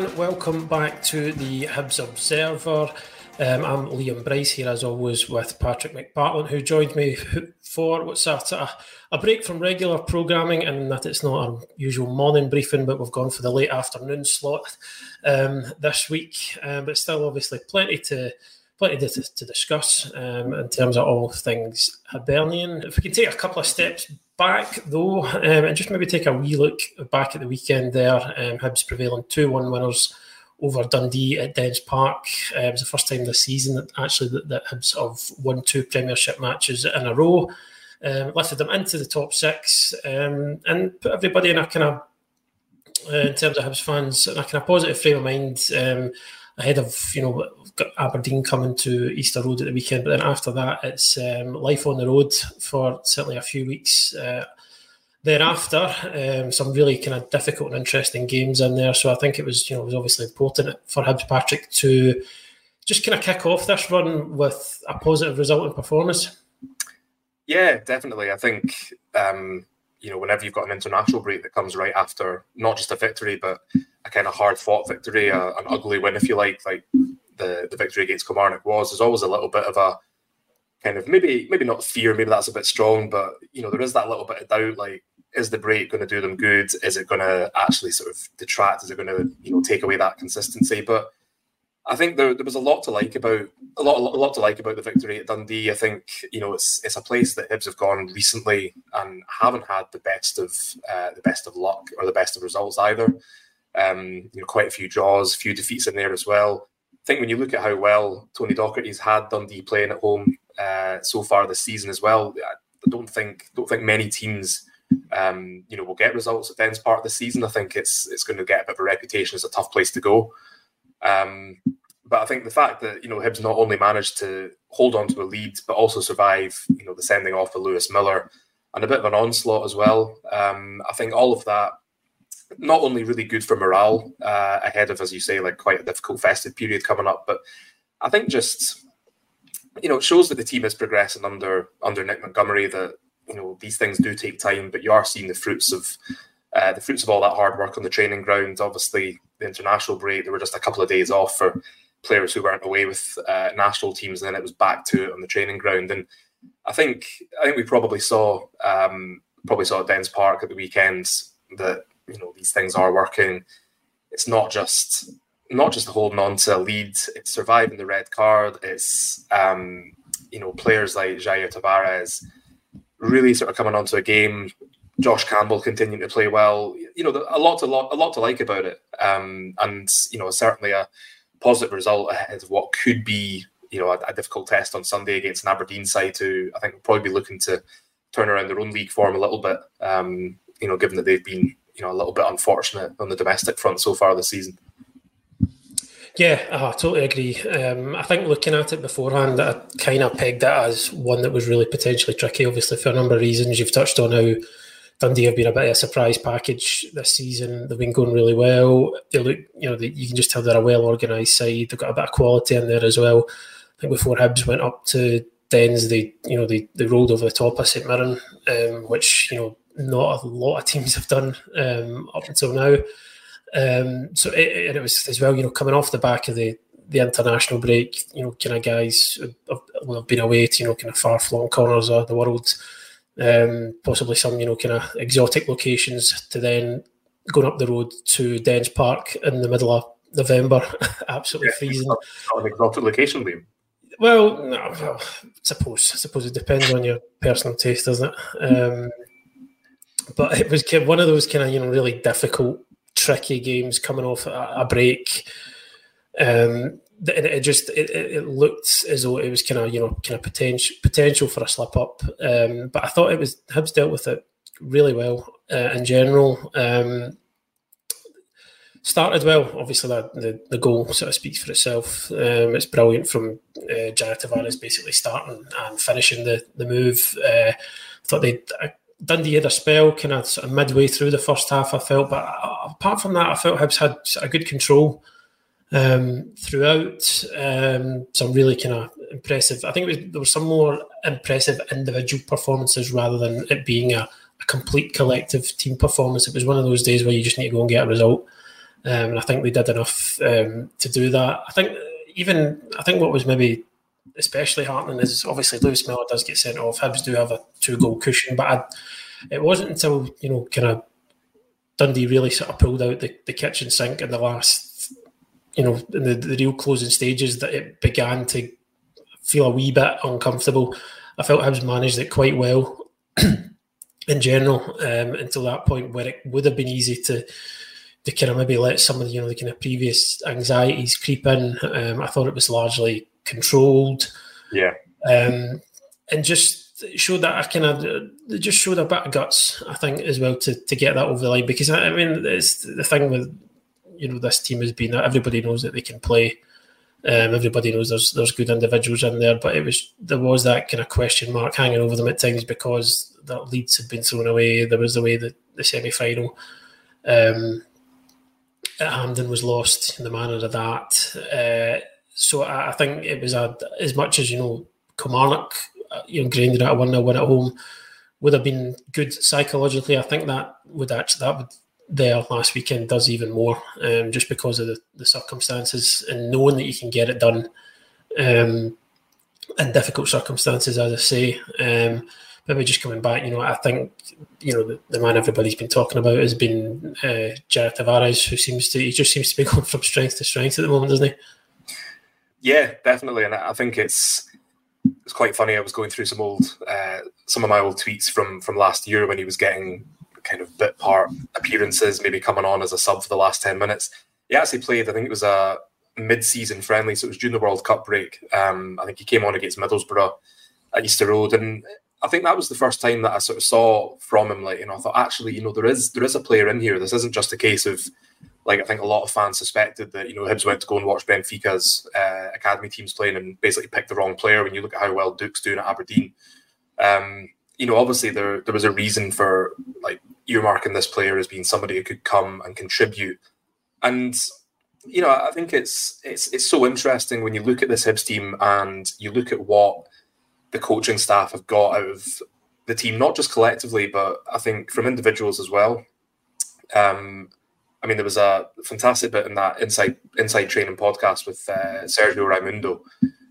and welcome back to the Hibs Observer. Um, I'm Liam Bryce here, as always, with Patrick McPartlin, who joined me for what's a, a break from regular programming, and that it's not our usual morning briefing, but we've gone for the late afternoon slot um, this week. Um, but still, obviously, plenty to plenty to, to discuss um, in terms of all things Hibernian. If we can take a couple of steps back though, um, and just maybe take a wee look back at the weekend there. Um, Hibs prevailing 2 1 winners over Dundee at Dens Park. Uh, it was the first time this season that actually that, that Hibs have won two Premiership matches in a row. Um, lifted them into the top six um, and put everybody in a kind of, uh, in terms of Hibs fans, in a kind of positive frame of mind um, ahead of, you know, Aberdeen coming to Easter Road at the weekend. But then after that, it's um, life on the road for certainly a few weeks. Uh, thereafter, um, some really kind of difficult and interesting games in there. So I think it was, you know, it was obviously important for Hibs Patrick to just kind of kick off this run with a positive result and performance. Yeah, definitely. I think um, you know whenever you've got an international break that comes right after not just a victory but a kind of hard fought victory, a, an ugly win, if you like, like the the victory against Kilmarnock was. There's always a little bit of a kind of maybe maybe not fear, maybe that's a bit strong, but you know there is that little bit of doubt. Like, is the break going to do them good? Is it going to actually sort of detract? Is it going to you know take away that consistency? But I think there, there was a lot to like about a lot, a lot to like about the victory at Dundee. I think you know it's it's a place that Hibs have gone recently and haven't had the best of uh, the best of luck or the best of results either. Um, you know, quite a few draws, a few defeats in there as well. I think when you look at how well Tony Docherty's had Dundee playing at home uh, so far this season as well, I don't think don't think many teams um, you know will get results at Dens Park this season. I think it's it's going to get a bit of a reputation as a tough place to go. Um, but I think the fact that you know Hibs not only managed to hold on to a lead, but also survive, you know, the sending off of Lewis Miller and a bit of an onslaught as well. Um, I think all of that not only really good for morale uh, ahead of, as you say, like quite a difficult festive period coming up, but I think just you know it shows that the team is progressing under under Nick Montgomery. That you know these things do take time, but you are seeing the fruits of uh, the fruits of all that hard work on the training ground. Obviously, the international break, there were just a couple of days off for players who weren't away with uh, national teams, and then it was back to it on the training ground. And I think I think we probably saw um, probably saw at Dens Park at the weekends that you know these things are working. It's not just not just holding on to a lead. It's surviving the red card. It's um, you know players like Jair Tavares really sort of coming onto a game. Josh Campbell continuing to play well. You know, a lot to lot, a lot to like about it, um, and you know certainly a positive result ahead of what could be, you know, a, a, difficult test on Sunday against an Aberdeen side who I think will probably be looking to turn around their own league form a little bit. Um, you know, given that they've been, you know, a little bit unfortunate on the domestic front so far this season. Yeah, I totally agree. Um, I think looking at it beforehand, I kind of pegged it as one that was really potentially tricky, obviously, for a number of reasons. You've touched on how Dundee have been a bit of a surprise package this season. They've been going really well. They look, you know, they, you can just tell they're a well organised side. They've got a bit of quality in there as well. I think before Hibs went up to Dens, they, you know, they, they rolled over the top of St Mirren, um, which you know not a lot of teams have done um, up until now. Um, so it, and it was as well, you know, coming off the back of the the international break, you know, kind of guys have, have been away to you know kind of far flung corners of the world um, possibly some you know kind of exotic locations to then going up the road to Dens Park in the middle of November, absolutely yeah, freezing. Not, not an exotic location, Liam. Well, no, well, suppose I suppose it depends on your personal taste, doesn't it? Um, but it was one of those kind of you know really difficult, tricky games coming off a, break. Um, it, it just it, it, looked as though it was kind of you know kind of potential potential for a slip up, um, but I thought it was Hibs dealt with it really well uh, in general. Um, started well. Obviously, the, the, goal sort of speaks for itself. Um, it's brilliant from uh, Jair Tavares basically starting and finishing the the move. Uh, I thought they uh, Dundee had a spell kind of, sort of midway through the first half. I felt, but uh, apart from that, I felt Hibs had a good control um, throughout. Um, some really kind of impressive. I think was, there were some more impressive individual performances rather than it being a, a, complete collective team performance. It was one of those days where you just need to go and get a result. Um, and I think they did enough um, to do that. I think even I think what was maybe especially heartening is obviously Lewis Miller does get sent off. Hibs do have a two goal cushion, but I, it wasn't until you know kind of Dundee really sort of pulled out the, the kitchen sink in the last you know in the, the real closing stages that it began to feel a wee bit uncomfortable. I felt Hibs managed it quite well in general um, until that point where it would have been easy to to kind of maybe let some of the you know the kind of previous anxieties creep in. Um, I thought it was largely controlled. Yeah. Um, and just showed that I kind of just showed a bit of guts, I think, as well to to get that over the line. Because I mean, it's the thing with you know this team has been that everybody knows that they can play. Um, everybody knows there's there's good individuals in there, but it was there was that kind of question mark hanging over them at times because that leads had been thrown away. There was the way that the semi final um, at was lost in the manner of that. Uh, so I, I, think it was a, as much as you know Kilmarnock, uh, you know, grinded out a one 0 win at home would have been good psychologically. I think that would actually that would there last weekend does even more, um, just because of the, the, circumstances and knowing that you can get it done um, in difficult circumstances, as I say. Um, maybe just coming back, you know, I think you know the, the man everybody's been talking about has been uh, Jair Tavares, who seems to he just seems to be going from strength to strength at the moment, doesn't he? Yeah, definitely, and I think it's it's quite funny. I was going through some old uh, some of my old tweets from from last year when he was getting kind of bit part appearances, maybe coming on as a sub for the last 10 minutes. He actually played, I think it was a mid season friendly, so it was during the World Cup break. Um, I think he came on against Middlesbrough at Easter Road. And I think that was the first time that I sort of saw from him, like, you know, I thought actually, you know, there is there is a player in here. This isn't just a case of like I think a lot of fans suspected that you know Hibs went to go and watch Benfica's uh, academy teams playing and basically picked the wrong player. When you look at how well Duk's doing at Aberdeen, um, you know obviously there there was a reason for like earmarking this player as being somebody who could come and contribute. And you know, I think it's it's it's so interesting when you look at this Hibs team and you look at what the coaching staff have got out of the team, not just collectively, but I think from individuals as well. Um, I mean, there was a fantastic bit in that inside inside training podcast with uh, Sergio Raimundo,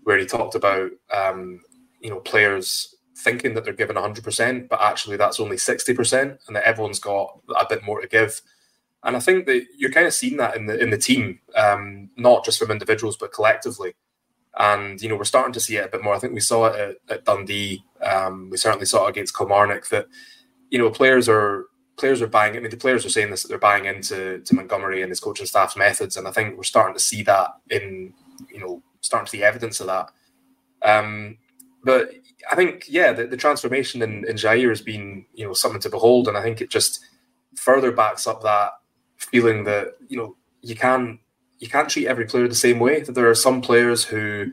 where he talked about um, you know players thinking that they're giving 100%, but actually that's only 60%, and that everyone's got a bit more to give. And I think that you're kind of seeing that in the in the team, um, not just from individuals but collectively. And you know we're starting to see it a bit more. I think we saw it at, at Dundee. Um, we certainly saw it against Kilmarnock that you know players are players are buying. I mean, the players are saying this that they're buying into to Montgomery and his coaching staff's methods, and I think we're starting to see that in you know starting to see evidence of that. Um, but I think yeah, the, the transformation in, in Jair has been you know something to behold, and I think it just further backs up that feeling that you know you can you can't treat every player the same way. There are some players who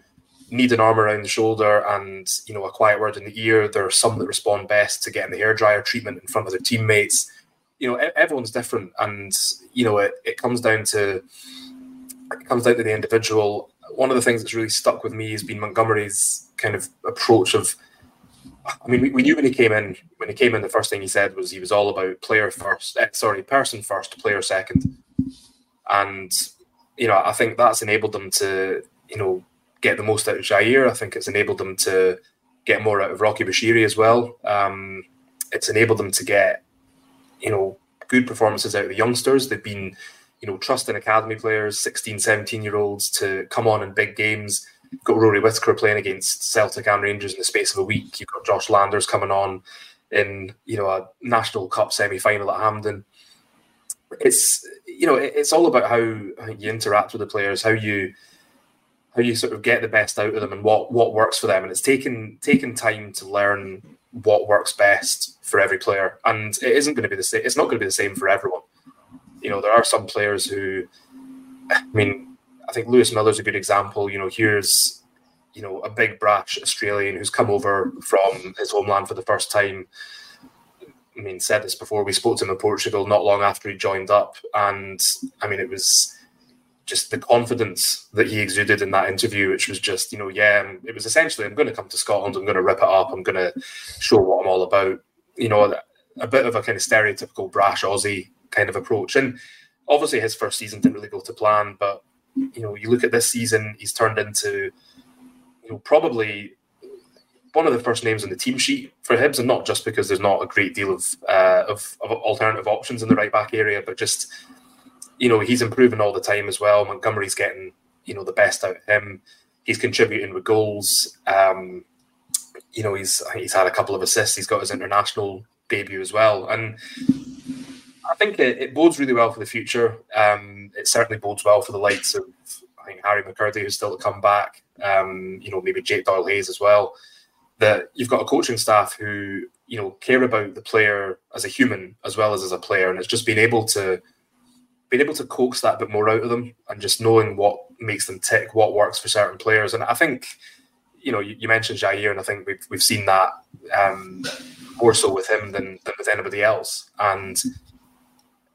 need an arm around the shoulder and you know a quiet word in the ear. There are some that respond best to getting the hairdryer treatment in front of their teammates. You know, everyone's different, and you know it, it comes down to it comes down to the individual. One of the things that's really stuck with me has been Montgomery's kind of approach of I mean, we, we, knew when he came in. When he came in, the first thing he said was he was all about player first. Eh, sorry, person first, player second. And you know, I think that's enabled them to you know get the most out of Jair. I think it's enabled them to get more out of Rocky Bushiri as well. Um, it's enabled them to get you know good performances out of the youngsters. They've been you know trusting academy players, 16, 17 year olds to come on in big games You've got Rory Whittaker playing against Celtic and Rangers in the space of a week. You've got Josh Landers coming on in you know a national cup semi final at Hampden. It's you know it's all about how, you interact with the players, how you how you sort of get the best out of them, and what what works for them. And it's taken taken time to learn what works best for every player, and it isn't going to be the same. It's not going to be the same for everyone. You know, there are some players who, I mean, I think Lewis Miller's a good example. You know, here's you know a big brash Australian who's come over from his homeland for the first time. I mean, said this before. We spoke to him in Portugal not long after he joined up, and I mean, it was just the confidence that he exuded in that interview, which was just, you know, yeah, um, it was essentially, I'm going to come to Scotland, I'm going to rip it up, I'm going to show what I'm all about. You know, a bit of a kind of stereotypical brash Aussie kind of approach. And obviously his first season didn't really go to plan, but you know, you look at this season, he's turned into you know probably one of the first names on the team sheet for Hibs, and not just because there's not a great deal of, uh, of, of alternative options in the right back area, but just you know he's improving all the time as well. Montgomery's getting you know the best out of him. He's contributing with goals. Um, you know he's he's had a couple of assists. He's got his international debut as well, and I think it, it bodes really well for the future. Um, it certainly bodes well for the likes of I think Harry McKirdy, who's still to come back. Um, you know maybe Jake Doyle-Hayes as well that you've got a coaching staff who you know care about the player as a human as well as as a player, and it's just being able to being able to coax that bit more out of them and just knowing what makes them tick, what works for certain players. And I think you know you, you mentioned Jair, and I think we've we've seen that um, more so with him than than with anybody else. And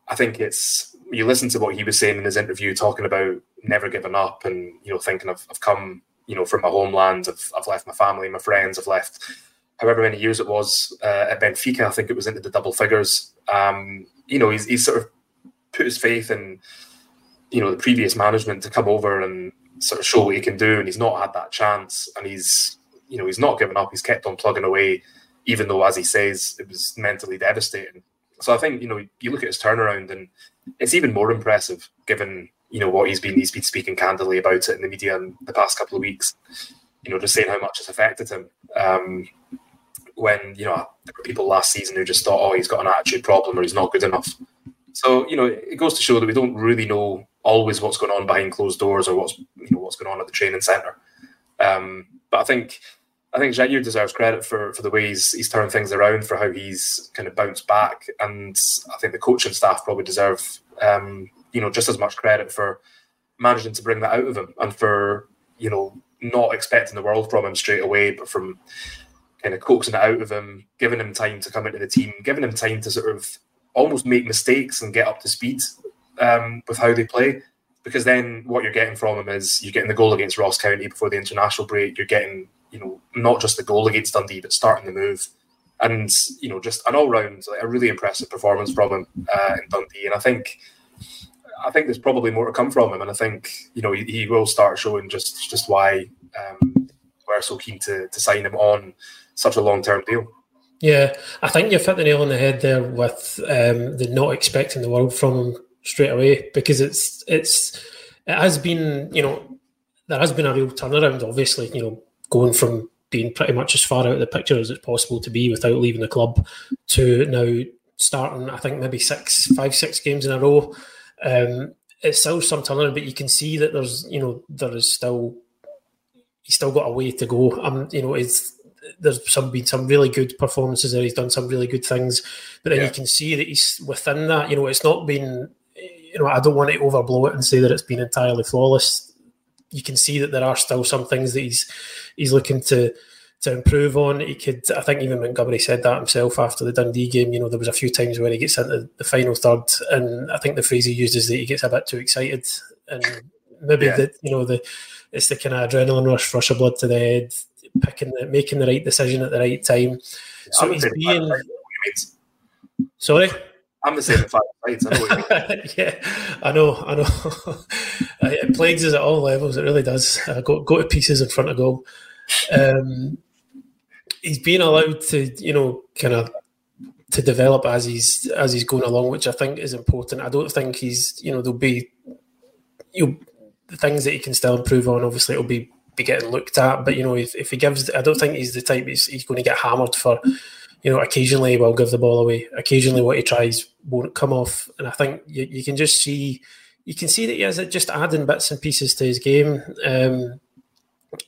I think it's you listen to what he was saying in his interview, talking about never giving up and you know thinking of, of come you know, from my homeland. I've, I've left my family, my friends. I've left however many years it was uh, at Benfica. I think it was into the double figures. Um, you know, he's, he's sort of put his faith in, you know, the previous management to come over and sort of show what he can do. And he's not had that chance. And he's, you know, he's not given up. He's kept on plugging away, even though, as he says, it was mentally devastating. So I think, you know, you look at his turnaround and it's even more impressive given you know what he's been he's been speaking candidly about it in the media in the past couple of weeks. You know, just saying how much it's affected him. Um, when you know there were people last season who just thought, oh, he's got an attitude problem or he's not good enough. So you know, it goes to show that we don't really know always what's going on behind closed doors or what's you know what's going on at the training centre. Um, but I think I think Jair deserves credit for for the way he's, he's turned things around, for how he's kind of bounced back, and I think the coaching staff probably deserve um, you know just as much credit for managing to bring that out of him and for you know not expecting the world from him straight away, but from kind of coaxing it out of him, giving him time to come into the team, giving him time to sort of almost make mistakes and get up to speed um, with how they play. Because then what you're getting from him is you're getting the goal against Ross County before the international break. You're getting, you know, not just the goal against Dundee, but starting the move. And, you know, just an all round, like a really impressive performance from him uh, in Dundee. And I think I think there's probably more to come from him, and I think you know he, he will start showing just just why um, we're so keen to to sign him on such a long term deal. Yeah, I think you've hit the nail on the head there with um, the not expecting the world from him straight away because it's it's it has been you know there has been a real turnaround. Obviously, you know going from being pretty much as far out of the picture as it's possible to be without leaving the club to now starting I think maybe six five six games in a row um, it's still some turnaround, but you can see that there's, you know, there is still, he's still got a way to go. Um, you know, it's there's some been some really good performances there. He's done some really good things, but then yeah. you can see that he's within that. You know, it's not been. You know, I don't want to overblow it and say that it's been entirely flawless. You can see that there are still some things that he's he's looking to to improve on. He could, I think, even Montgomery said that himself after the Dundee game. You know, there was a few times where he gets into the final third, and I think the phrase he used is that he gets a bit too excited, and maybe yeah. that you know the it's the kind of adrenaline rush, rush of blood to the head, picking, the, making the right decision at the right time. So he's being. Sorry. I'm the same five sides. Yeah, I know, I know. it plagues us at all levels. It really does. Uh, go go to pieces in front of goal. Um, he's being allowed to, you know, kind of to develop as he's as he's going along, which I think is important. I don't think he's, you know, there'll be you know, the things that he can still improve on. Obviously, it'll be be getting looked at, but you know, if, if he gives, I don't think he's the type he's, he's going to get hammered for. You know, occasionally will give the ball away. Occasionally, what he tries won't come off, and I think you, you can just see, you can see that he is just adding bits and pieces to his game. Um,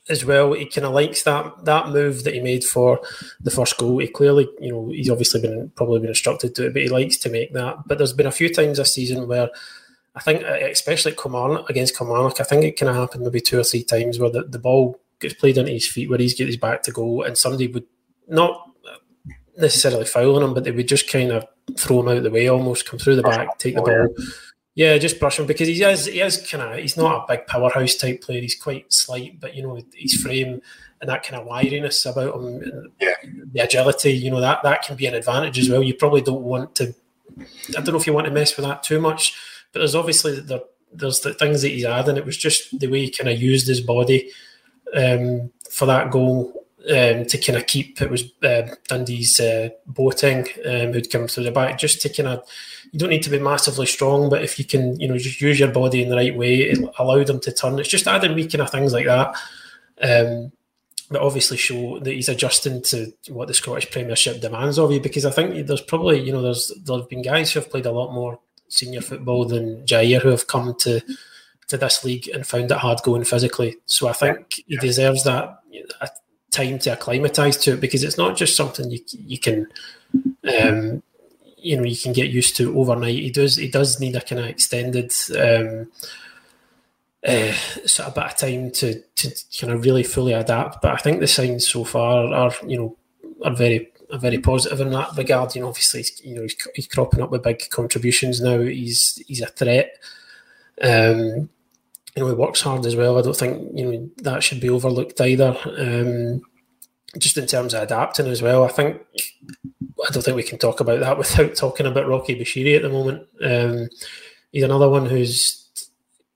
as well. He kind of likes that that move that he made for the first goal. He clearly, you know, he's obviously been probably been instructed to it, but he likes to make that. But there's been a few times this season where I think, uh, especially at Kilmarnock, against Kilmarnock, I think it kind of happened maybe two or three times where the, the ball gets played into his feet, where he's get his back to goal, and somebody would not necessarily fouling him, but they would just kind of throw him out the way, almost come through the back, take the ball. Yeah, just brush him because he is he is kind of he's not a big powerhouse type player. He's quite slight, but you know his frame and that kind of wiriness about him, yeah. the agility, you know that that can be an advantage as well. You probably don't want to. I don't know if you want to mess with that too much, but there's obviously there, there's the things that he's adding. It was just the way he kind of used his body um, for that goal um, to kind of keep it was uh, Dundee's uh, Boateng um, who'd come through the back just to kind of you don't need to be massively strong but if you can you know just use your body in the right way it allowed him to turn. It's just adding wee kind of things like that um, that obviously show that he's adjusting to what the Scottish Premiership demands of you because I think there's probably you know there's there have been guys who have played a lot more senior football than Jair who have come to to this league and found it hard going physically. So I think he deserves that time to acclimatise to it because it's not just something you you can um, you know you can get used to overnight. He does he does need a kind of extended um, uh, sort of bit of time to to kind of really fully adapt. But I think the signs so far are you know are very are very positive in that regard. You know, obviously you know he's, he's cropping up with big contributions now. He's he's a threat. Um, you know, he works hard as well. I don't think you know that should be overlooked either. Um, just in terms of adapting as well, I think I don't think we can talk about that without talking about Rocky Bushiri at the moment. Um, he's another one who's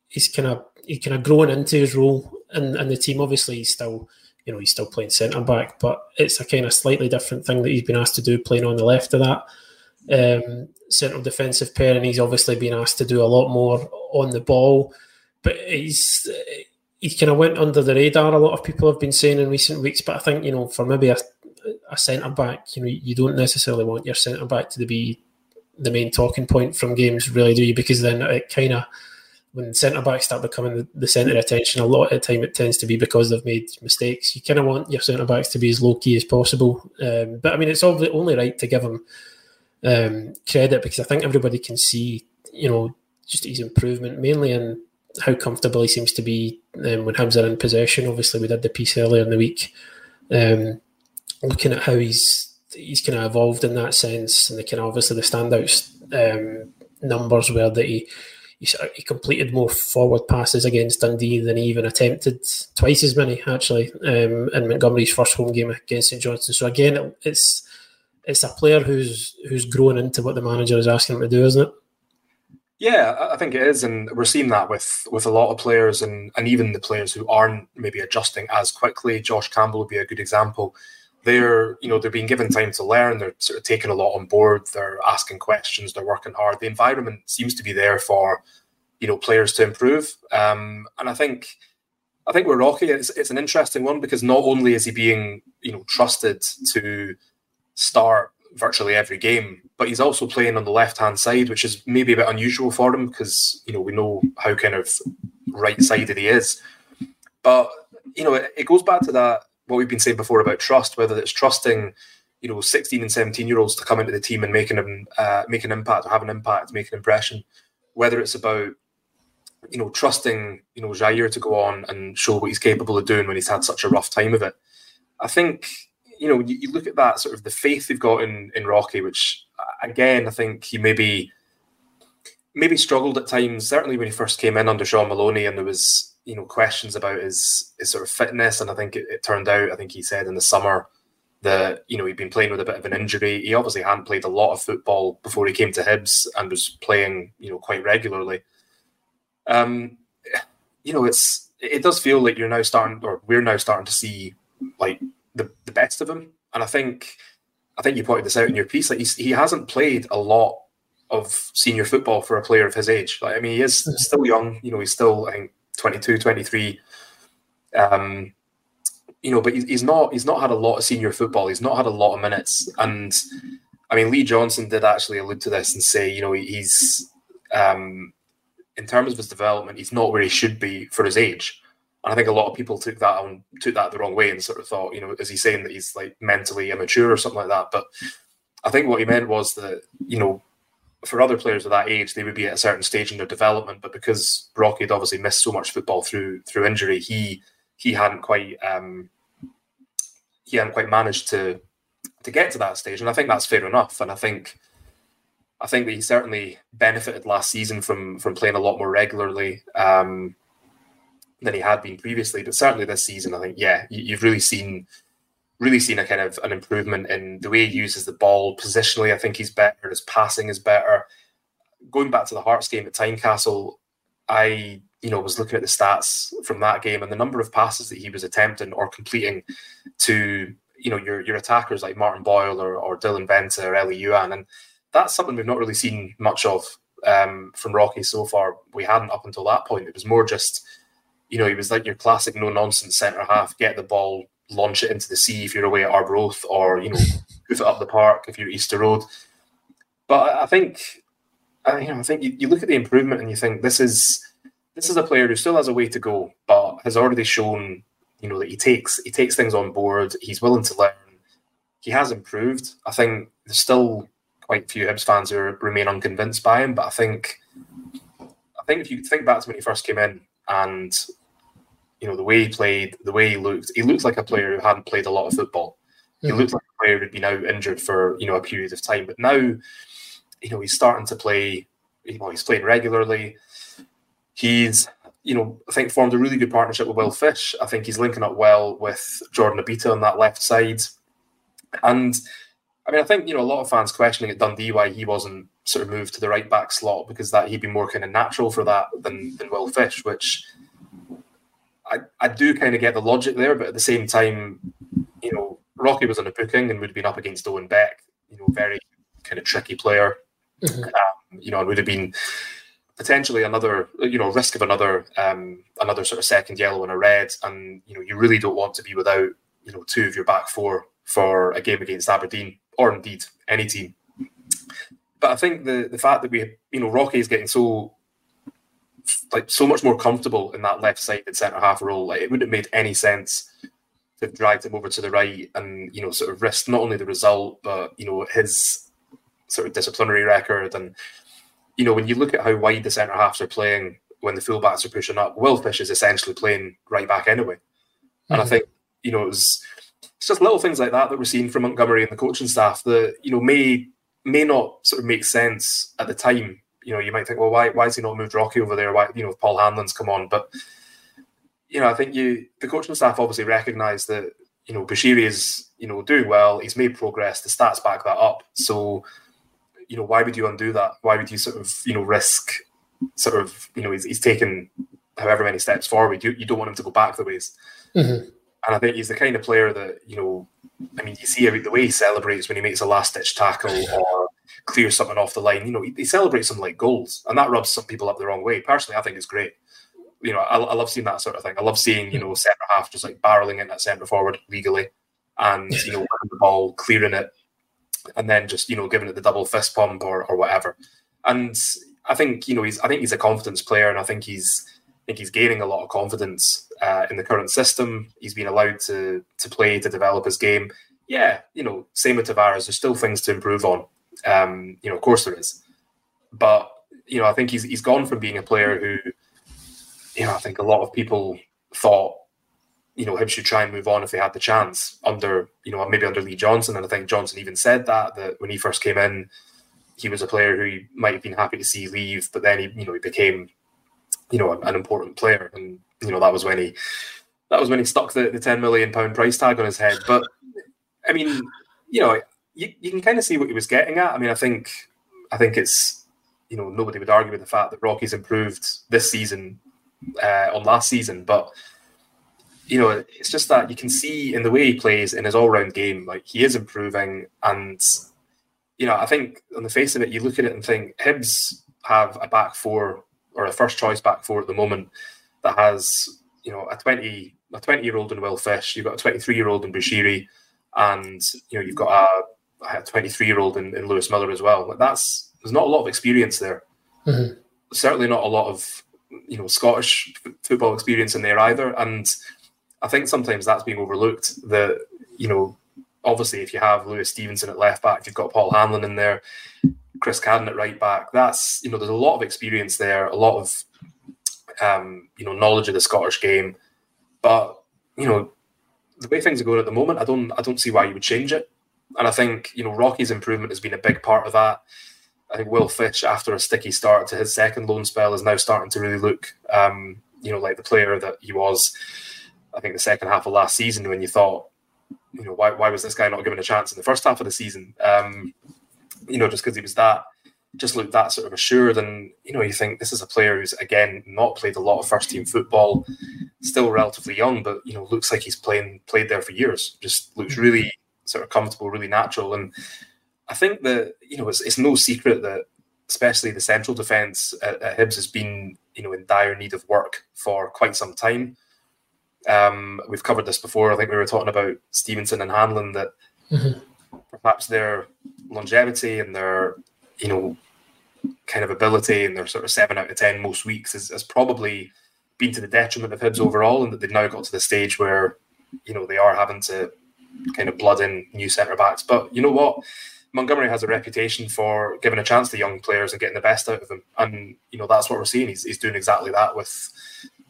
he's kind of he's kind of growing into his role and in the team. Obviously, he's still you know he's still playing centre back, but it's a kind of slightly different thing that he's been asked to do, playing on the left of that um, central defensive pair, and he's obviously been asked to do a lot more on the ball but he's he kind of went under the radar. A lot of people have been saying in recent weeks, but I think you know for maybe a, a centre back, you know, you don't necessarily want your centre back to be the main talking point from games, really, do you? Because then it kind of when centre backs start becoming the, the centre of attention, a lot of the time it tends to be because they've made mistakes. You kind of want your centre backs to be as low key as possible. Um, but I mean, it's the only right to give him um, credit because I think everybody can see, you know, just his improvement, mainly in how comfortable he seems to be um, when Hibs are in possession. Obviously, we did the piece earlier in the week, um, looking at how he's he's kind of evolved in that sense, and the kind of obviously the standouts um, numbers were that he, he he completed more forward passes against Dundee than he even attempted twice as many actually um, in Montgomery's first home game against St Johnstone. So again, it's it's a player who's who's grown into what the manager is asking him to do, isn't it? Yeah, I think it is, and we're seeing that with with a lot of players, and and even the players who aren't maybe adjusting as quickly. Josh Campbell would be a good example. They're you know they're being given time to learn. They're sort of taking a lot on board. They're asking questions. They're working hard. The environment seems to be there for you know players to improve. Um, and I think I think with Rocky, it's it's an interesting one because not only is he being you know trusted to start virtually every game. But he's also playing on the left hand side, which is maybe a bit unusual for him because you know we know how kind of right sided he is. But you know, it, it, goes back to that what we've been saying before about trust, whether it's trusting you know 16 and 17 year olds to come into the team and making them uh, make an impact or have an impact, make an impression, whether it's about you know trusting you know Jair to go on and show what he's capable of doing when he's had such a rough time of it. I think you know, you, you, look at that sort of the faith they've got in in Rocky, which again I think he maybe maybe struggled at times. Certainly when he first came in under Shaun Maloney, and there was you know questions about his his sort of fitness, and I think it, it turned out I think he said in the summer that you know he'd been playing with a bit of an injury. He obviously hadn't played a lot of football before he came to Hibs and was playing you know quite regularly. Um, you know, it's it does feel like you're now starting, or we're now starting to see like the, the best of him. And I think I think you pointed this out in your piece. Like he hasn't played a lot of senior football for a player of his age. Like I mean, he is still young. You know, he's still I think 22, 23. Um, you know, but he's not he's not had a lot of senior football. He's not had a lot of minutes. And I mean, Lee Johnson did actually allude to this and say, you know, he's um, in terms of his development, he's not where he should be for his age. And I think a lot of people took that on took that the wrong way and sort of thought, you know, is he saying that he's like mentally immature or something like that? But I think what he meant was that, you know, for other players of that age, they would be at a certain stage in their development. But because Rocky had obviously missed so much football through through injury, he he hadn't quite um, he hadn't quite managed to to get to that stage. And I think that's fair enough. And I think I think that he certainly benefited last season from from playing a lot more regularly. Um, than he had been previously. But certainly this season, I think, yeah, you, have really seen really seen a kind of an improvement in the way he uses the ball positionally. I think he's better. His passing is better. going back to the Hearts game at Tynecastle, I you know was looking at the stats from that game and the number of passes that he was attempting or completing to you know your your attackers like Martin Boyle or, or Dylan Vente or Elie Youan, and that's something we've not really seen much of um, from Rocky so far. We hadn't up until that point. It was more just you know he was like your classic no nonsense centre half, get the ball, launch it into the sea if you're away at Arbroath, or you know move it up the park if you're Easter Road. But I think I, you know, I think you, you look at the improvement and you think this is this is a player who still has a way to go, but has already shown you know that he takes he takes things on board. He's willing to learn. He has improved. I think there's still quite a few Hibs fans who remain unconvinced by him, but I think I think if you think back to when he first came in and you know the way he played, the way he looked, he looked like a player who hadn't played a lot of football. He mm-hmm. looked like a player who'd been out injured for you know a period of time, but now you know he's starting to play. Well, he's playing regularly. He's you know, I think formed a really good partnership with Will Fish. I think he's linking up well with Jordan Obita on that left side. And I mean, I think, you know, a lot of fans questioning at Dundee why he wasn't sort of moved to the right back slot because that he'd be more kind of natural for that than, than Will Fish, which I, I do kind of get the logic there, but at the same time, you know, Rocky was on a booking and would have been up against Owen Beck, you know, very kind of tricky player, mm-hmm. um, you know, and would have been potentially another you know risk of another um, another sort of second yellow and a red, and you know you really don't want to be without you know two of your back four for a game against Aberdeen or indeed any team. But I think the the fact that we you know Rocky is getting so like so much more comfortable in that left sided centre half role, like it wouldn't have made any sense to have dragged him over to the right and you know sort of risk not only the result but you know his sort of disciplinary record and you know, when you look at how wide the centre halves are playing when the fullbacks are pushing up, Will Fish is essentially playing right back anyway. Mm-hmm. And I mm-hmm. think, you know, it was it's just little things like that that we're seeing from Montgomery and the coaching staff that, you know, may may not sort of make sense at the time. You know, you might think, well, why why has he not moved Rocky over there? Why, you know, if Paul Hanlon's come on. But you know, I think you the coaching staff obviously recognise that, you know, Bushiri is, you know, doing well, he's made progress, the stats back that up. So you know, why would you undo that? Why would you sort of, you know, risk sort of, you know, he's, he's taken however many steps forward. You, you don't want him to go back the ways. Mm-hmm. And I think he's the kind of player that, you know, I mean, you see the way he celebrates when he makes a last ditch tackle or clears something off the line. You know, he, he, celebrates them like goals, and that rubs some people up the wrong way. Personally, I think it's great. You know, I, I love seeing that sort of thing. I love seeing, you know, centre half just like barreling in that centre forward legally and, you know, winning the ball, clearing it, and then just you know giving it the double fist pump or, or whatever. And I think you know he's I think he's a confidence player, and I think he's I think he's gaining a lot of confidence uh, in the current system. He's been allowed to to play to develop his game. Yeah, you know, same with Tavares. There's still things to improve on. Um, you know, of course there is, but you know, I think he's he's gone from being a player who, you know, I think a lot of people thought you know, Hibs should try and move on if they had the chance under, you know, maybe under Lee Johnson. And I think Johnson even said that, that when he first came in, he was a player who he might have been happy to see leave, but then he, you know, he became, you know, an important player. And, you know, that was when he, that was when he stuck the, the 10 million pound price tag on his head. But I mean, you know, you, you can kind of see what he was getting at. I mean, I think, I think it's, you know, nobody would argue with the fact that Rocky's improved this season uh, on last season, but you know, it's just that you can see in the way he plays in his all round game, like he is improving. And, you know, I think on the face of it, you look at it and think Hibs have a back four or a first choice back four at the moment that has, you know, a 20 a 20 year old in Will Fish, you've got a 23 year old in Bushiri, and, you know, you've got a, a 23 year old in, in Lewis Miller as well. Like that's, there's not a lot of experience there. Mm-hmm. Certainly not a lot of, you know, Scottish football experience in there either. And, I think sometimes that's being overlooked. That you know, obviously, if you have Lewis Stevenson at left back, you've got Paul Hanlon in there, Chris Cadden at right back. That's you know, there's a lot of experience there, a lot of um, you know knowledge of the Scottish game. But you know, the way things are going at the moment, I don't I don't see why you would change it. And I think you know Rocky's improvement has been a big part of that. I think Will Fish, after a sticky start to his second loan spell, is now starting to really look, um, you know, like the player that he was I think the second half of last season when you thought, you know, why, why was this guy not given a chance in the first half of the season? Um, you know, just because he was that just looked that sort of assured. And you know, you think this is a player who's again not played a lot of first team football, still relatively young, but you know, looks like he's playing played there for years. Just looks mm-hmm. really sort of comfortable, really natural. And I think that you know, it's, it's no secret that especially the central defence at, at Hibs has been you know in dire need of work for quite some time. Um, we've covered this before. I think we were talking about Stevenson and Hanlon that mm-hmm. perhaps their longevity and their you know kind of ability and their sort of seven out of ten most weeks has, has probably been to the detriment of Hibs overall, and that they've now got to the stage where you know they are having to kind of blood in new centre backs. But you know what? Montgomery has a reputation for giving a chance to young players and getting the best out of them, and you know that's what we're seeing. He's, he's doing exactly that with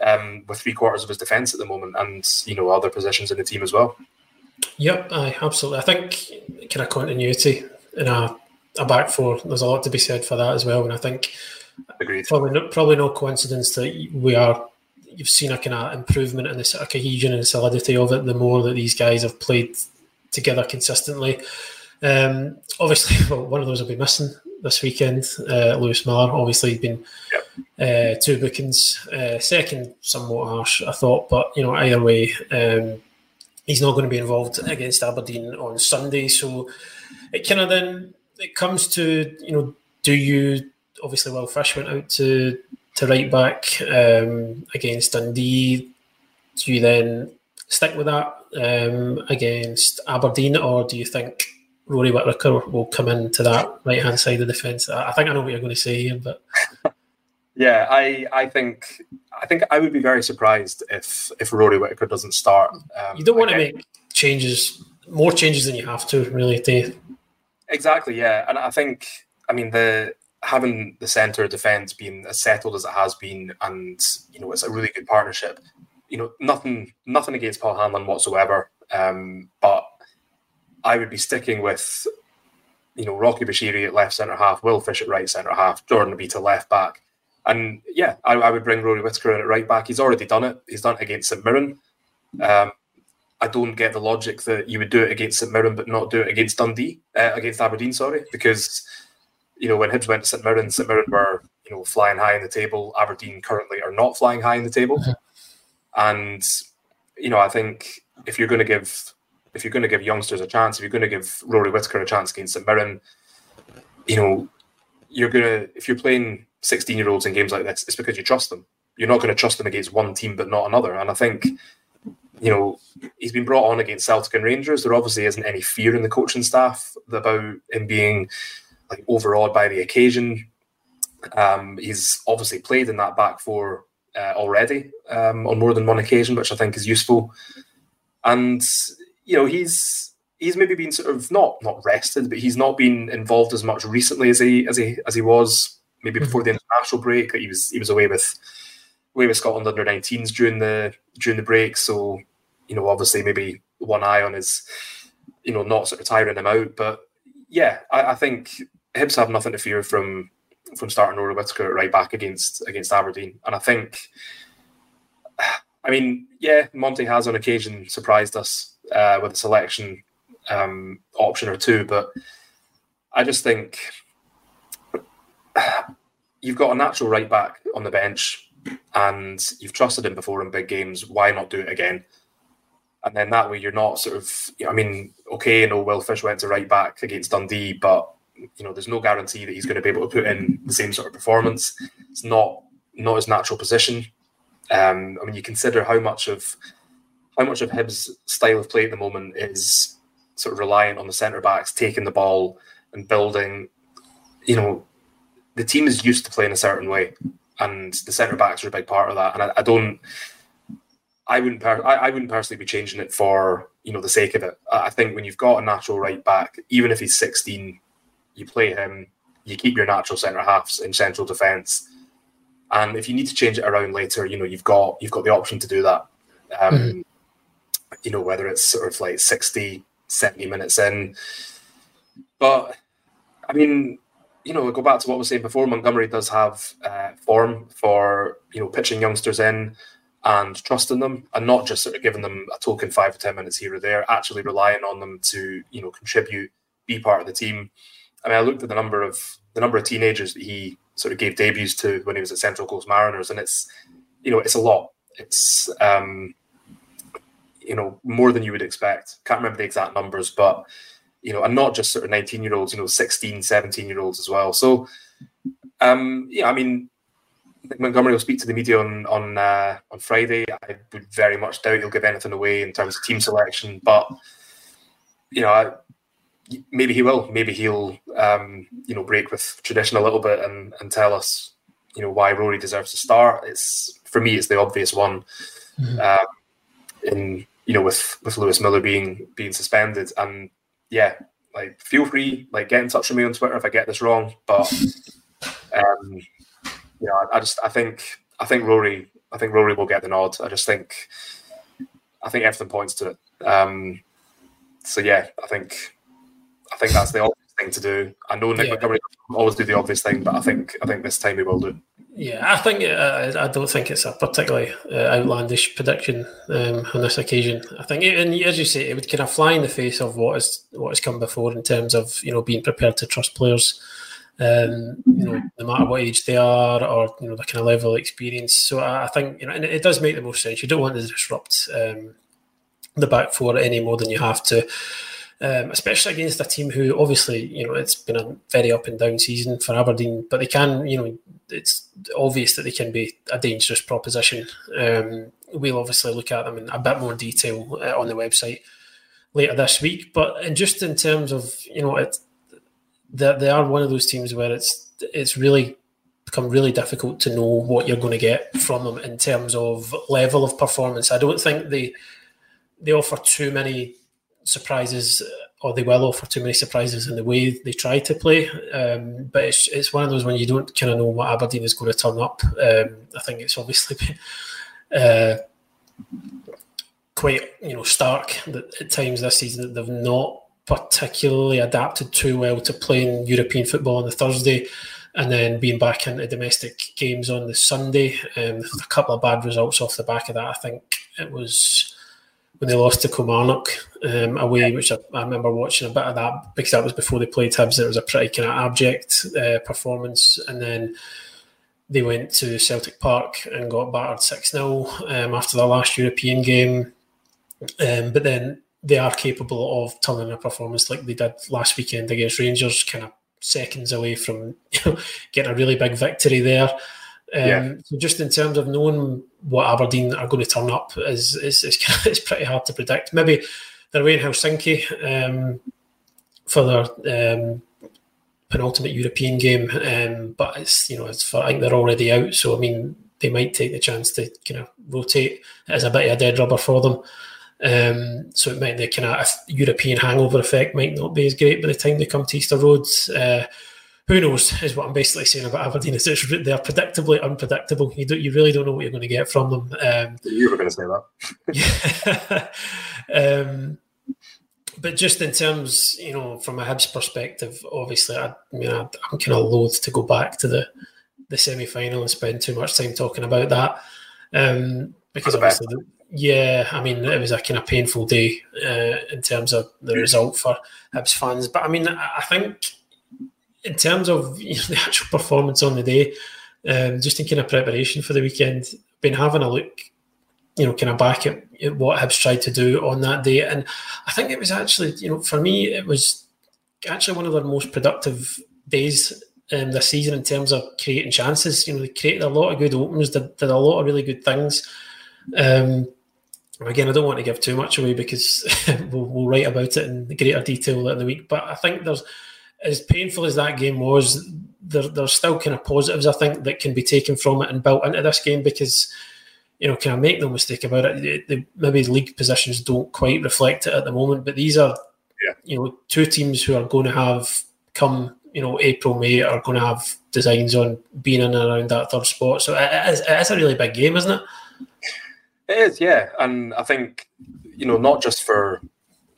um, with three quarters of his defence at the moment, and you know other positions in the team as well. Yep, I absolutely. I think kind of continuity in a, a back four. There's a lot to be said for that as well, and I think Agreed. Probably no, probably no coincidence that we are. You've seen a kind of improvement in the sort of cohesion and solidity of it. The more that these guys have played together consistently, um, obviously, well, one of those will be missing this weekend. Uh, Lewis Miller, obviously, been uh, two bookings. Uh, second, somewhat harsh, I thought, but you know, either way, um, he's not going to be involved against Aberdeen on Sunday. So it kind of then it comes to you know, do you obviously Will Fish went out to to right back um, against Dundee. Do you then stick with that um, against Aberdeen, or do you think Rory Whittaker will come into that right hand side of the fence. I think I know what you're going to say here, but yeah, I I think I think I would be very surprised if if Rory Whittaker doesn't start. Um, you don't want again. to make changes, more changes than you have to, really, Dave. Exactly, yeah, and I think I mean the having the centre defence being as settled as it has been, and you know it's a really good partnership. You know, nothing nothing against Paul Hanlon whatsoever, um, but I would be sticking with, you know, Rocky Bushiri at left centre half, Will Fish at right centre half, Jordan Obita to left back. And yeah, I, I, would bring Rory Whittaker in at right back. He's already done it. He's done it against St Mirren. Um, I don't get the logic that you would do it against St Mirren but not do it against Dundee, uh, against Aberdeen, sorry, because you know when Hibs went to St Mirren, St Mirren were you know flying high in the table. Aberdeen currently are not flying high in the table, mm-hmm. and you know I think if you're going to give if you're going to give youngsters a chance, if you're going to give Rory Whittaker a chance against St Mirren, you know, you're going to, if you're playing 16 year olds in games like this, it's because you trust them. You're not going to trust them against one team but not another. And I think, you know, he's been brought on against Celtic and Rangers. There obviously isn't any fear in the coaching staff about him being like overawed by the occasion. Um, he's obviously played in that back four uh, already um, on more than one occasion, which I think is useful. And you know, he's he's maybe been sort of not not rested, but he's not been involved as much recently as he as he as he was maybe mm-hmm. before the international break. He was he was away with away with Scotland under 19s during the during the break. So you know, obviously maybe one eye on his you know not sort of tiring him out. But yeah, I, I think Hibs have nothing to fear from from starting Rory Whittaker right back against against Aberdeen, and I think. I mean, yeah, Monty has on occasion surprised us uh, with a selection um, option or two. But I just think you've got a natural right back on the bench and you've trusted him before in big games. Why not do it again? And then that way you're not sort of, I mean, okay, know, Will Fish went to right back against Dundee, but you know, there's no guarantee that he's going to be able to put in the same sort of performance. It's not not his natural position. Um, I mean, you consider how much of how much of Hibs' style of play at the moment is sort of reliant on the centre backs taking the ball and building. You know, the team is used to playing a certain way, and the centre backs are a big part of that. And I, I don't, I wouldn't, per- I, I, wouldn't personally be changing it for you know the sake of it. I think when you've got a natural right back, even if he's 16, you play him. You keep your natural centre halves in central defence, and if you need to change it around later, you know you've got you've got the option to do that. Um, mm-hmm you know, whether it's sort of like 60, 70 minutes in. But I mean, you know, go back to what we was saying before. Montgomery does have uh, form for you know pitching youngsters in and trusting them, and not just sort of giving them a token five or ten minutes here or there. Actually relying on them to you know contribute, be part of the team. I mean, I looked at the number of the number of teenagers that he sort of gave debuts to when he was at Central Coast Mariners, and it's you know it's a lot. It's um, you know more than you would expect. Can't remember the exact numbers, but you know, and not just sort of 19 year olds, you know, 16, 17 year olds as well. So, um, yeah, I mean, Montgomery will speak to the media on on uh, on Friday. I would very much doubt he'll give anything away in terms of team selection, but you know, I, maybe he will. Maybe he'll um, you know break with tradition a little bit and and tell us you know why Rory deserves to start. It's for me, it's the obvious one. Mm-hmm. Um, in you know with with Lewis Miller being being suspended, and yeah, like feel free, like get in touch with me on Twitter if I get this wrong, but. Um, you know, I, I just I think I think Rory I think Rory will get the nod. I just think I think everything points to it. Um, so yeah, I think I think that's the obvious thing to do. I know Nick yeah. Montgomery always do the obvious thing, but I think I think this time he will do. Yeah, I think uh, I don't think it's a particularly uh, outlandish prediction um, on this occasion. I think, it, and as you say, it would kind of fly in the face of what has what has come before in terms of you know being prepared to trust players um, you know, no matter what age they are or you know the kind of level of experience. So I, I think you know, and it does make the most sense. You don't want to disrupt um, the back four any more than you have to. Um, especially against a team who obviously, you know, it's been a very up and down season for Aberdeen, but they can, you know, it's obvious that they can be a dangerous proposition. Um, we'll obviously look at them in a bit more detail uh, on the website later this week, but and just in terms of, you know, it, they they are one of those teams where it's it's really become really difficult to know what you're going to get from them in terms of level of performance. I don't think they they offer too many surprises, or they will offer too many surprises in the way they try to play. Um, but it's it's one of those when you don't kind of know what Aberdeen is going to turn up. Um, I think it's obviously been, uh, quite you know stark that at times this season that they've not particularly adapted too well to playing European football on the Thursday and then being back into domestic games on the Sunday. Um, a couple of bad results off the back of that. I think it was when they lost to Kilmarnock um, away, which I, I, remember watching a bit of that because that was before they played Hibs. It was a pretty kind of abject uh, performance, and then they went to Celtic Park and got battered six 0 um, after their last European game. Um, but then they are capable of turning a performance like they did last weekend against Rangers, kind of seconds away from you know, getting a really big victory there. Um, yeah. So just in terms of knowing what Aberdeen are going to turn up is is, is kind of, it's pretty hard to predict. Maybe they're away in Helsinki um, for their um, penultimate European game, um, but it's you know it's for, I think they're already out. So I mean they might take the chance to kind of rotate as a bit of a dead rubber for them. Um, so it might the kind of European hangover effect might not be as great by the time they come to Easter Roads. Uh, who knows? Is what I'm basically saying about Aberdeen. Is it's, they're predictably unpredictable. You don't, you really don't know what you're going to get from them. Um, you were going to say that. yeah. um, but just in terms, you know, from a Hibs perspective, obviously, I, I mean, I, am kind of loath to go back to the the semi final and spend too much time talking about that um, because obviously. The, yeah, I mean, it was a kind of painful day uh, in terms of the result for Hibs fans. But I mean, I think in terms of you know, the actual performance on the day, um, just in kind of preparation for the weekend, been having a look, you know, kind of back at, at what Hibs tried to do on that day, and I think it was actually, you know, for me, it was actually one of their most productive days um, this season in terms of creating chances. You know, they created a lot of good openings, did, did a lot of really good things. Um, Again, I don't want to give too much away because we'll, we'll, write about it in greater detail later in the week. But I think there's, as painful as that game was, there, there's still kind of positives I think that can be taken from it and built into this game because, you know, can I make no mistake about it? The, the, maybe league positions don't quite reflect it at the moment, but these are, yeah. you know, two teams who are going to have come, you know, April, May are going to have designs on being in and around that third spot. So it is, it is a really big game, isn't it? It is, yeah, and I think you know not just for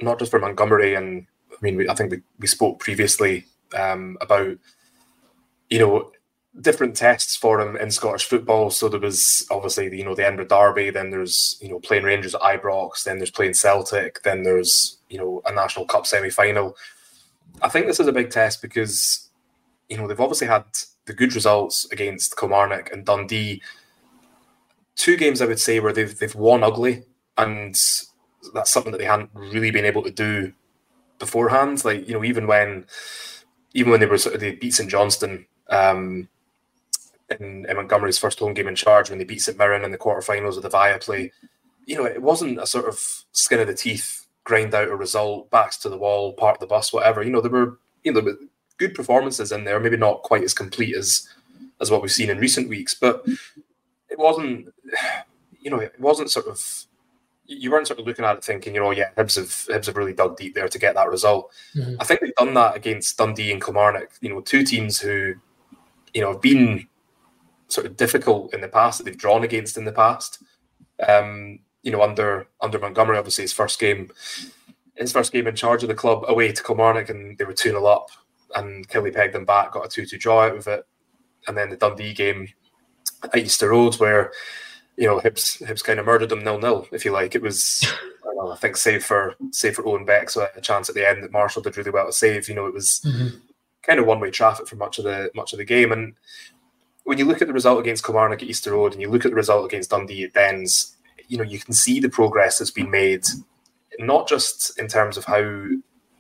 not just for Montgomery, and I mean we, I think we, we spoke previously um, about you know different tests for him in Scottish football. So there was obviously the, you know the Edinburgh Derby, then there's you know playing Rangers at Ibrox, then there's playing Celtic, then there's you know a National Cup semi final. I think this is a big test because you know, they've obviously had the good results against Kilmarnock and Dundee. Two games, I would say, where they've they've won ugly, and that's something that they hadn't really been able to do beforehand. Like you know, even when even when they were they beat St Johnstone um, in, in, Montgomery's first home game in charge, when they beat St Mirren in the quarterfinals of the Viaplay, you know, it wasn't a sort of skin of the teeth, grind out a result, backs to the wall, park the bus, whatever. You know, there were you know good performances in there, maybe not quite as complete as as what we've seen in recent weeks, but it wasn't. You know, it wasn't sort of you weren't sort of looking at it thinking, you know, yeah, Hibs have Hibs have really dug deep there to get that result. Mm-hmm. I think they've done that against Dundee and Kilmarnock. You know, two teams who, you know, have been sort of difficult in the past that they've drawn against in the past. Um, you know, under under Montgomery, obviously his first game, his first game in charge of the club away to Kilmarnock, and they were two 0 up, and Killie pegged them back, got a two two draw out of it, and then the Dundee game at Easter Road where you know, Hibs Hibs kind of murdered them nil nil, if you like. It was, I, know, I think, save for save for Owen Beck, so a chance at the end that Marshall did really well to save. You know, it was mm-hmm. kind of one way traffic for much of the much of the game. And when you look at the result against Kilmarnock at Easter Road, and you look at the result against Dundee at Dens, you know, you can see the progress that's been made, not just in terms of how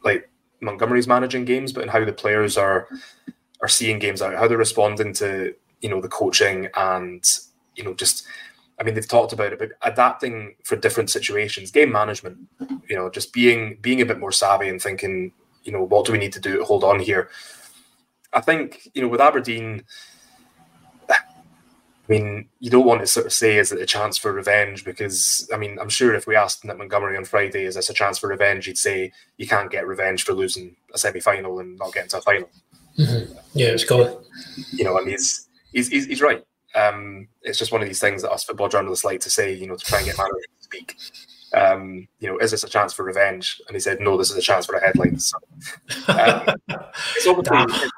like Montgomery's managing games, but in how the players are are seeing games out, how they're responding to you know the coaching and you know just I mean, they've talked about it, but adapting for different situations, game management, you know, just being being a bit more savvy and thinking, you know, what do we need to do to hold on here? I think, you know, with Aberdeen, I mean, you don't want to sort of say is it a chance for revenge because I mean, I'm sure if we asked Nick Montgomery on Friday, is this a chance for revenge? He'd say you can't get revenge for losing a semi final and not getting to a final. Mm-hmm. Yeah, it's gone. You know, and he's he's he's, he's right. Um, it's just one of these things that us football journalists like to say, you know, to try and get managers to speak. Um, you know, is this a chance for revenge? And he said, no, this is a chance for a headline. So, um, it's, obviously,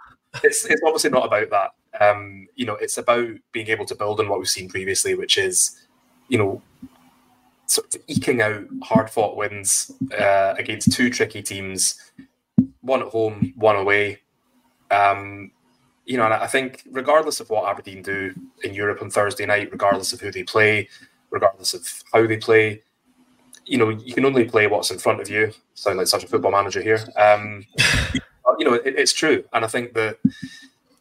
it's, it's, obviously not about that. Um, you know, it's about being able to build on what we've seen previously, which is, you know, sort of eking out hard fought wins uh, against two tricky teams, one at home, one away. Um, you know, and I think regardless of what Aberdeen do in Europe on Thursday night, regardless of who they play, regardless of how they play, you know, you can only play what's in front of you. Sound like such a football manager here. Um, you know, it, it's true, and I think that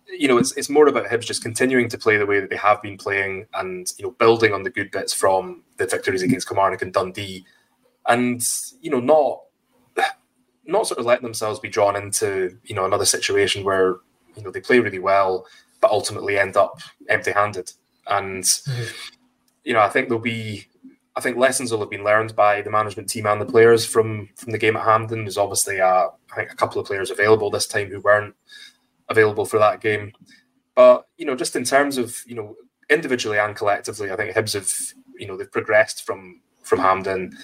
you know it's it's more about Hibs just continuing to play the way that they have been playing, and you know, building on the good bits from the victories against Kilmarnock and Dundee, and you know, not not sort of letting themselves be drawn into you know another situation where you know they play really well, but ultimately end up empty-handed. And mm-hmm. you know, I think there'll be, I think lessons will have been learned by the management team and the players from from the game at Hampden. There's obviously a, I think a couple of players available this time who weren't available for that game. But you know, just in terms of you know individually and collectively, I think Hibs have you know they've progressed from from Hampden,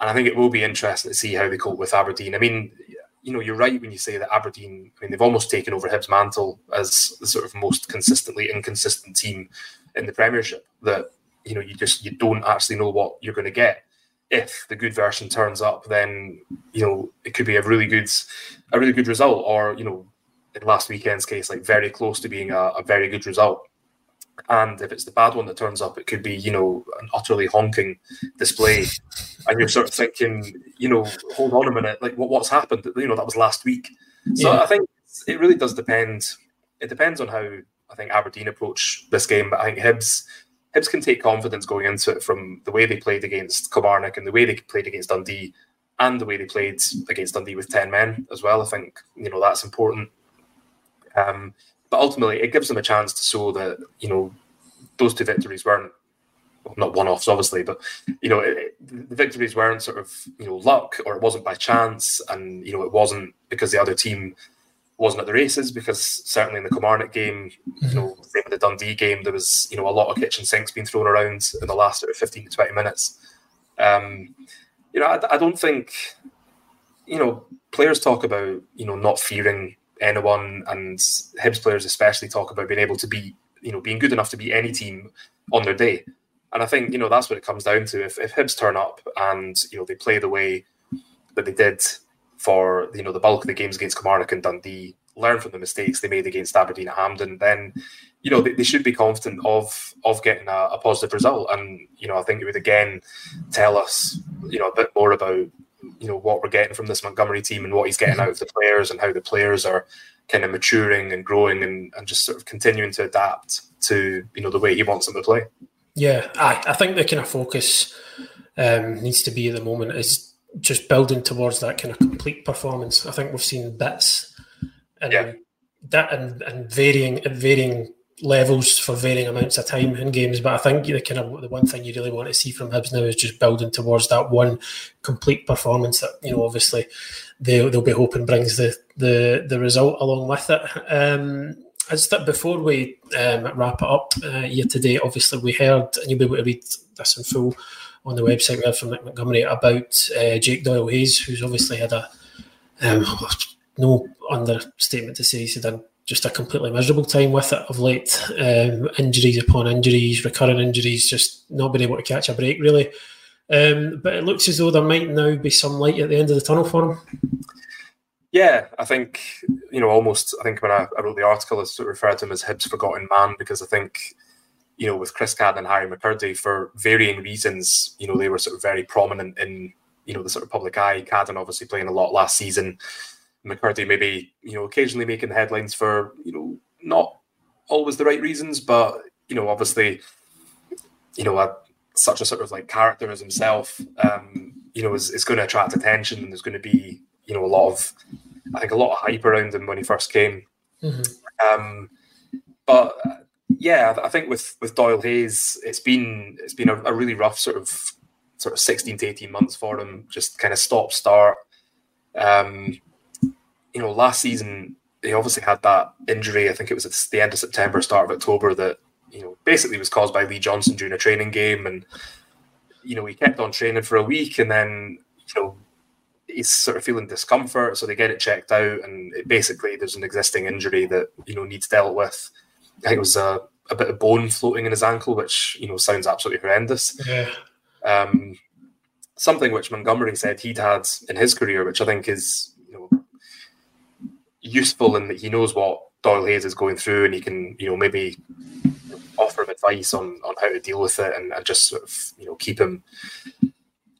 and I think it will be interesting to see how they cope with Aberdeen. I mean, you know, you're right when you say that Aberdeen, I mean, they've almost taken over Hibs' mantle as the sort of most consistently inconsistent team in the Premiership. That, you know, you just, you don't actually know what you're going to get. If the good version turns up, then, you know, it could be a really good, a really good result. Or, you know, in last weekend's case, like very close to being a, a very good result. And if it's the bad one that turns up, it could be, you know, an utterly honking display. And you're sort of thinking, you know, hold on a minute, like what, what's happened? You know, that was last week. So yeah. I think it really does depend. It depends on how I think Aberdeen approach this game. But I think Hibs Hibs can take confidence going into it from the way they played against Kilmarnock and the way they played against Dundee and the way they played against Dundee with 10 men as well. I think, you know, that's important. Um, but ultimately, it gives them a chance to show that you know those two victories weren't well, not one-offs, obviously, but you know it, the victories weren't sort of you know luck or it wasn't by chance, and you know it wasn't because the other team wasn't at the races. Because certainly in the Kilmarnock game, you mm-hmm. know, same with the Dundee game, there was you know a lot of kitchen sinks being thrown around in the last sort of fifteen to twenty minutes. Um, you know, I, I don't think you know players talk about you know not fearing anyone, and Hibs players especially talk about being able to be, you know, being good enough to beat any team on their day. And I think you know that's what it comes down to. If, if Hibs turn up and you know they play the way that they did for you know the bulk of the games against Kilmarnock and Dundee, learn from the mistakes they made against Aberdeen at Hampden, then you know they, they should be confident of of getting a, a, positive result. And you know I think it would again tell us you know a bit more about you know what we're getting from this Montgomery team and what he's getting out of the players and how the players are kind of maturing and growing and, and just sort of continuing to adapt to you know the way he wants them to play. Yeah, I, I think the kind of focus um, needs to be at the moment is just building towards that kind of complete performance. I think we've seen bits and yeah. that and, and varying at varying levels for varying amounts of time in games. But I think the kind of the one thing you really want to see from Hibs now is just building towards that one complete performance that you know obviously they they'll be hoping brings the the the result along with it. Um, as that before we um, wrap it up uh, year to date, obviously we heard and you'll be able to read this in full on the website we heard from Montgomery about uh, Jake Doyle Hayes, who's obviously had a um, no understatement to say he's done just a completely miserable time with it of late. Um, injuries upon injuries, recurring injuries, just not been able to catch a break really. Um, but it looks as though there might now be some light at the end of the tunnel for him. Yeah, I think you know almost. I think when I, I wrote the article, I sort of referred to him as Hibs' forgotten man because I think you know with Chris Cadden and Harry McKirdy for varying reasons, you know they were sort of very prominent in you know the sort of public eye. Cadden obviously playing a lot last season. McKirdy maybe you know occasionally making the headlines for you know not always the right reasons, but you know obviously you know a, such a sort of like character as himself, um, you know is, is going to attract attention and there's going to be you know a lot of I think a lot of hype around him when he first came. Mm-hmm. Um, but yeah, I think with with Doyle Hayes, it's been it's been a, a really rough sort of sort of 16 to 18 months for him, just kind of stop start. Um, you know, last season he obviously had that injury. I think it was at the end of September, start of October, that you know basically was caused by Lee Johnson during a training game, and you know he kept on training for a week, and then you know he's sort of feeling discomfort, so they get it checked out, and it basically there's an existing injury that you know needs dealt with. I think it was a, a bit of bone floating in his ankle, which you know sounds absolutely horrendous. Yeah. Um, something which Montgomery said he'd had in his career, which I think is useful in that he knows what Doyle Hayes is going through, and he can, you know, maybe offer him advice on on how to deal with it, and, and just sort of, you know, keep him,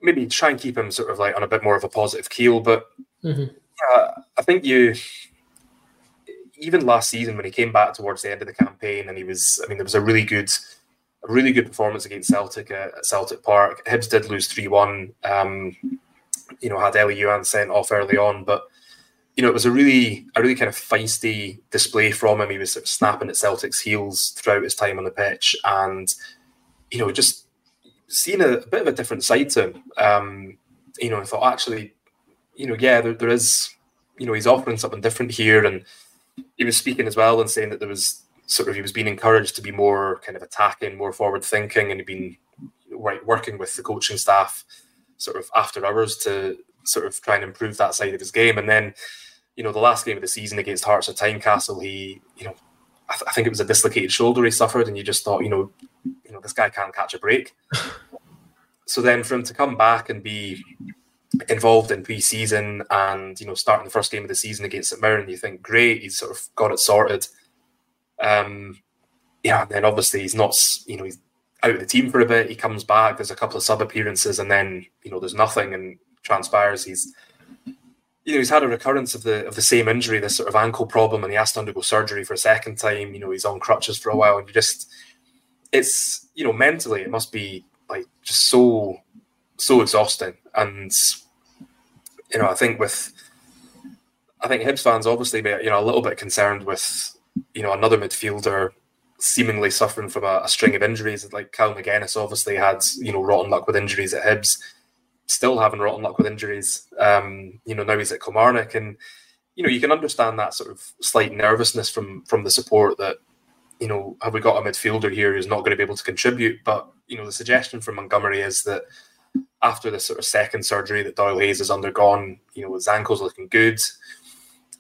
maybe try and keep him sort of like on a bit more of a positive keel. But mm-hmm. uh, I think you, even last season when he came back towards the end of the campaign, and he was, I mean, there was a really good. A really good performance against Celtic at, at Celtic Park. Hibs did lose three one. Um, you know, had Elie Youan sent off early on, but you know, it was a really, a really kind of feisty display from him. He was sort of snapping at Celtic's heels throughout his time on the pitch, and you know, just seeing a, a bit of a different side to him. Um, you know, I thought actually, you know, yeah, there, there is, you know, he's offering something different here, and he was speaking as well and saying that there was sort of he was being encouraged to be more kind of attacking, more forward thinking, and he'd been working with the coaching staff sort of after hours to sort of try and improve that side of his game, and then you know, the last game of the season against Hearts of Tynecastle, he, you know, I, th- I, think it was a dislocated shoulder he suffered, and you just thought, you know, you know, this guy can't catch a break. so then, for him to come back and be involved in pre-season and you know starting the first game of the season against St Mirren, you think, great, he's sort of got it sorted. Um, yeah, and then obviously he's not, you know, he's out of the team for a bit. He comes back. There's a couple of sub appearances, and then you know, there's nothing, and transpires he's you know, he's had a recurrence of the of the same injury, this sort of ankle problem, and he has to undergo surgery for a second time. You know, he's on crutches for a while, and you just, it's you know, mentally it must be like just so so exhausting. And you know, I think with, I think Hibs fans obviously be you know a little bit concerned with you know another midfielder seemingly suffering from a, a string of injuries. Like Cal Magennis obviously had you know rotten luck with injuries at Hibs still having rotten luck with injuries. Um, you know, now he's at Kilmarnock, and you know you can understand that sort of slight nervousness from from the support that you know have we got a midfielder here who's not going to be able to contribute. But you know the suggestion from Montgomery is that after this sort of second surgery that Doyle Hayes has undergone, you know his ankle's looking good.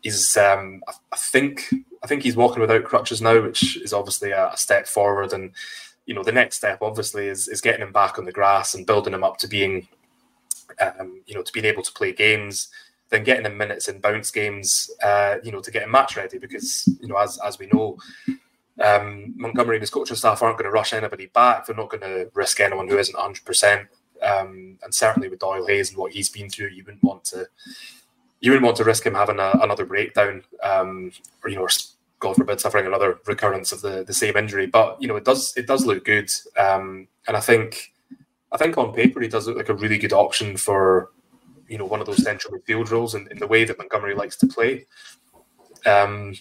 He's um, I, I think I think he's walking without crutches now, which is obviously a, a step forward and you know the next step obviously is is getting him back on the grass and building him up to being um, you know, to being able to play games. Then getting him minutes in bounce games, uh, you know, to get him match ready because you know, as as we know, um, Montgomery and his coaching staff aren't going to rush anybody back. They're not going to risk anyone who isn't 100. Um, percent And certainly with Doyle Hayes and what he's been through, you wouldn't want to you wouldn't want to risk him having a, another breakdown, um, or you know, or God forbid, suffering another recurrence of the, the same injury. But you know, it does it does look good, um, and I think I think on paper he does look like a really good option for you know one of those central midfield roles in, in the way that Montgomery likes to play. Um,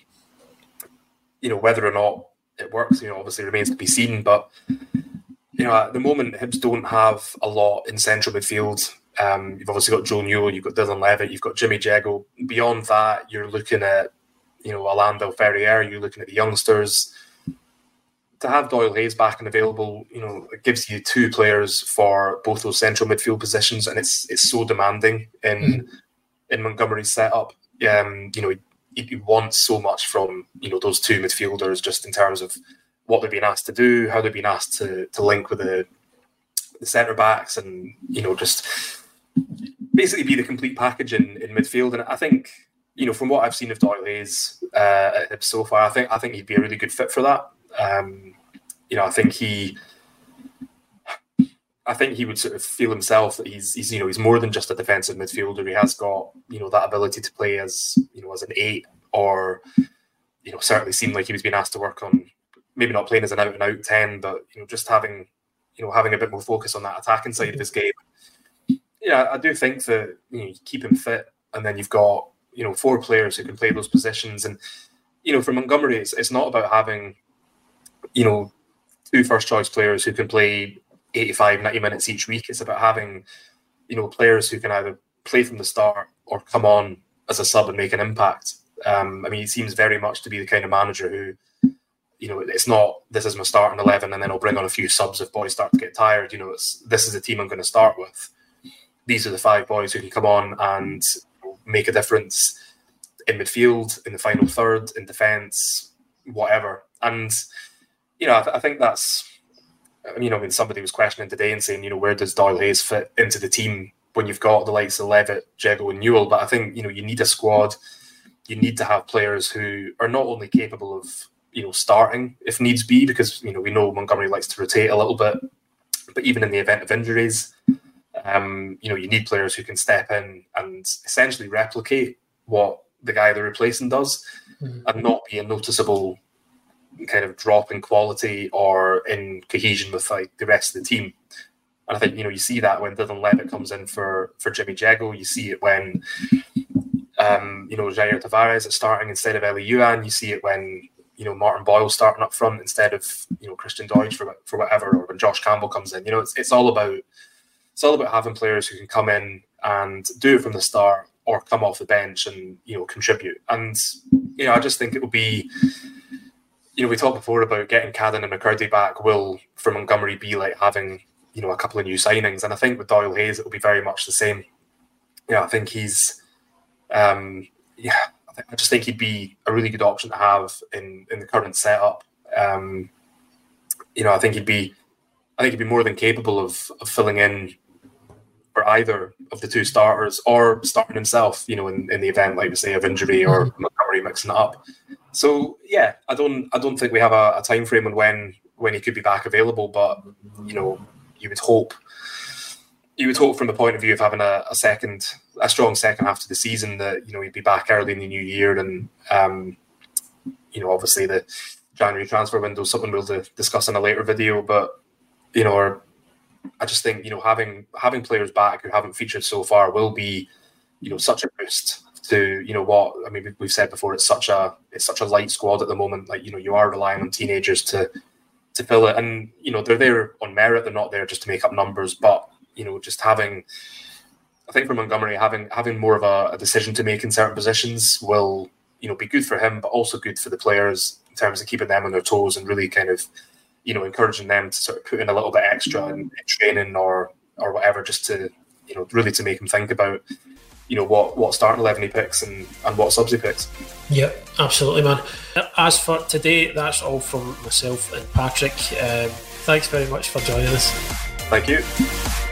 you know whether or not it works, you know, obviously remains to be seen. But you know, at the moment, Hibs don't have a lot in central midfield. Um, you've obviously got Joe Newell, you've got Dylan Levitt, you've got Jimmy Jeggo. Beyond that, you're looking at, you know, Orlando Ferrier, you're looking at the youngsters. To have Doyle Hayes back and available, you know, it gives you two players for both those central midfield positions, and it's it's so demanding in mm. in Montgomery's setup. Um, you know, he, he wants so much from you know those two midfielders, just in terms of what they're being asked to do, how they're being asked to to link with the the centre backs, and you know just basically be the complete package in, in midfield. And I think, you know, from what I've seen of Doyle Hayes uh, so far, I think I think he'd be a really good fit for that. Um, you know, I think he, I think he would sort of feel himself that he's, he's, you know, he's more than just a defensive midfielder. He has got, you know, that ability to play as, you know, as an eight, or, you know, certainly seemed like he was being asked to work on maybe not playing as an out and out ten, but you know, just having, you know, having a bit more focus on that attacking side of his game yeah, I do think that you, know, you keep him fit, and then you've got you know four players who can play those positions, and you know for Montgomery, it's it's not about having you know two first choice players who can play 85, 90 minutes each week. It's about having you know players who can either play from the start or come on as a sub and make an impact. Um, I mean, he seems very much to be the kind of manager who, you know, it's not this is my starting eleven and then I'll bring on a few subs if boys start to get tired. You know, it's this is the team I'm going to start with these are the five boys who can come on and make a difference in midfield, in the final third, in defence, whatever. And you know, I, th- I think that's you know, I mean, somebody was questioning today and saying, you know, where does Doyle Hayes fit into the team when you've got the likes of Levitt, Jeggo, and Newell? But I think you know, you need a squad. You need to have players who are not only capable of you know starting if needs be, because you know we know Montgomery likes to rotate a little bit, but even in the event of injuries, um, you know, you need players who can step in and essentially replicate what the guy they're replacing does, mm-hmm. and not be a noticeable kind of drop in quality or in cohesion with like the rest of the team. And I think you know you see that when Dylan Levitt comes in for for Jimmy Jeggo. You see it when um, you know Jair Tavares is starting instead of Elie Youan. You see it when you know Martin Boyle starting up front instead of you know Christian Doidge for for whatever, or when Josh Campbell comes in. You know it's it's all about it's all about having players who can come in and do it from the start or come off the bench and you know contribute. And you know, I just think it will be. You know, we talked before about getting Cadden and McKirdy back. Will for Montgomery be like having you know a couple of new signings? And I think with Doyle Hayes, it will be very much the same. Yeah, I think he's. Um, yeah, I, I just think he'd be a really good option to have in in the current setup. Um, you know, I think he'd be. I think he'd be more than capable of, of filling in for either of the two starters or starting himself, you know, in, in the event, like we say, of injury or mm-hmm. Mixing it up. So yeah, I don't I don't think we have a, a time frame on when when he could be back available, but you know, you would hope you would hope from the point of view of having a, a second a strong second half to the season that you know he'd be back early in the new year and um, you know obviously the January transfer window is something we'll discuss in a later video, but you know, or I just think you know having having players back who haven't featured so far will be you know such a boost to you know what I mean we've said before it's such a it's such a light squad at the moment. Like you know you are relying on teenagers to to fill it. And you know they're there on merit. They're not there just to make up numbers. But you know just having I think for Montgomery having having more of a, a decision to make in certain positions will you know be good for him but also good for the players in terms of keeping them on their toes and really kind of you know, encouraging them to sort of put in a little bit extra in, in training or or whatever, just to you know, really to make them think about you know what what starting eleven he picks and and what subs he picks. Yeah, absolutely, man. As for today, that's all from myself and Patrick. Um, thanks very much for joining us. Thank you.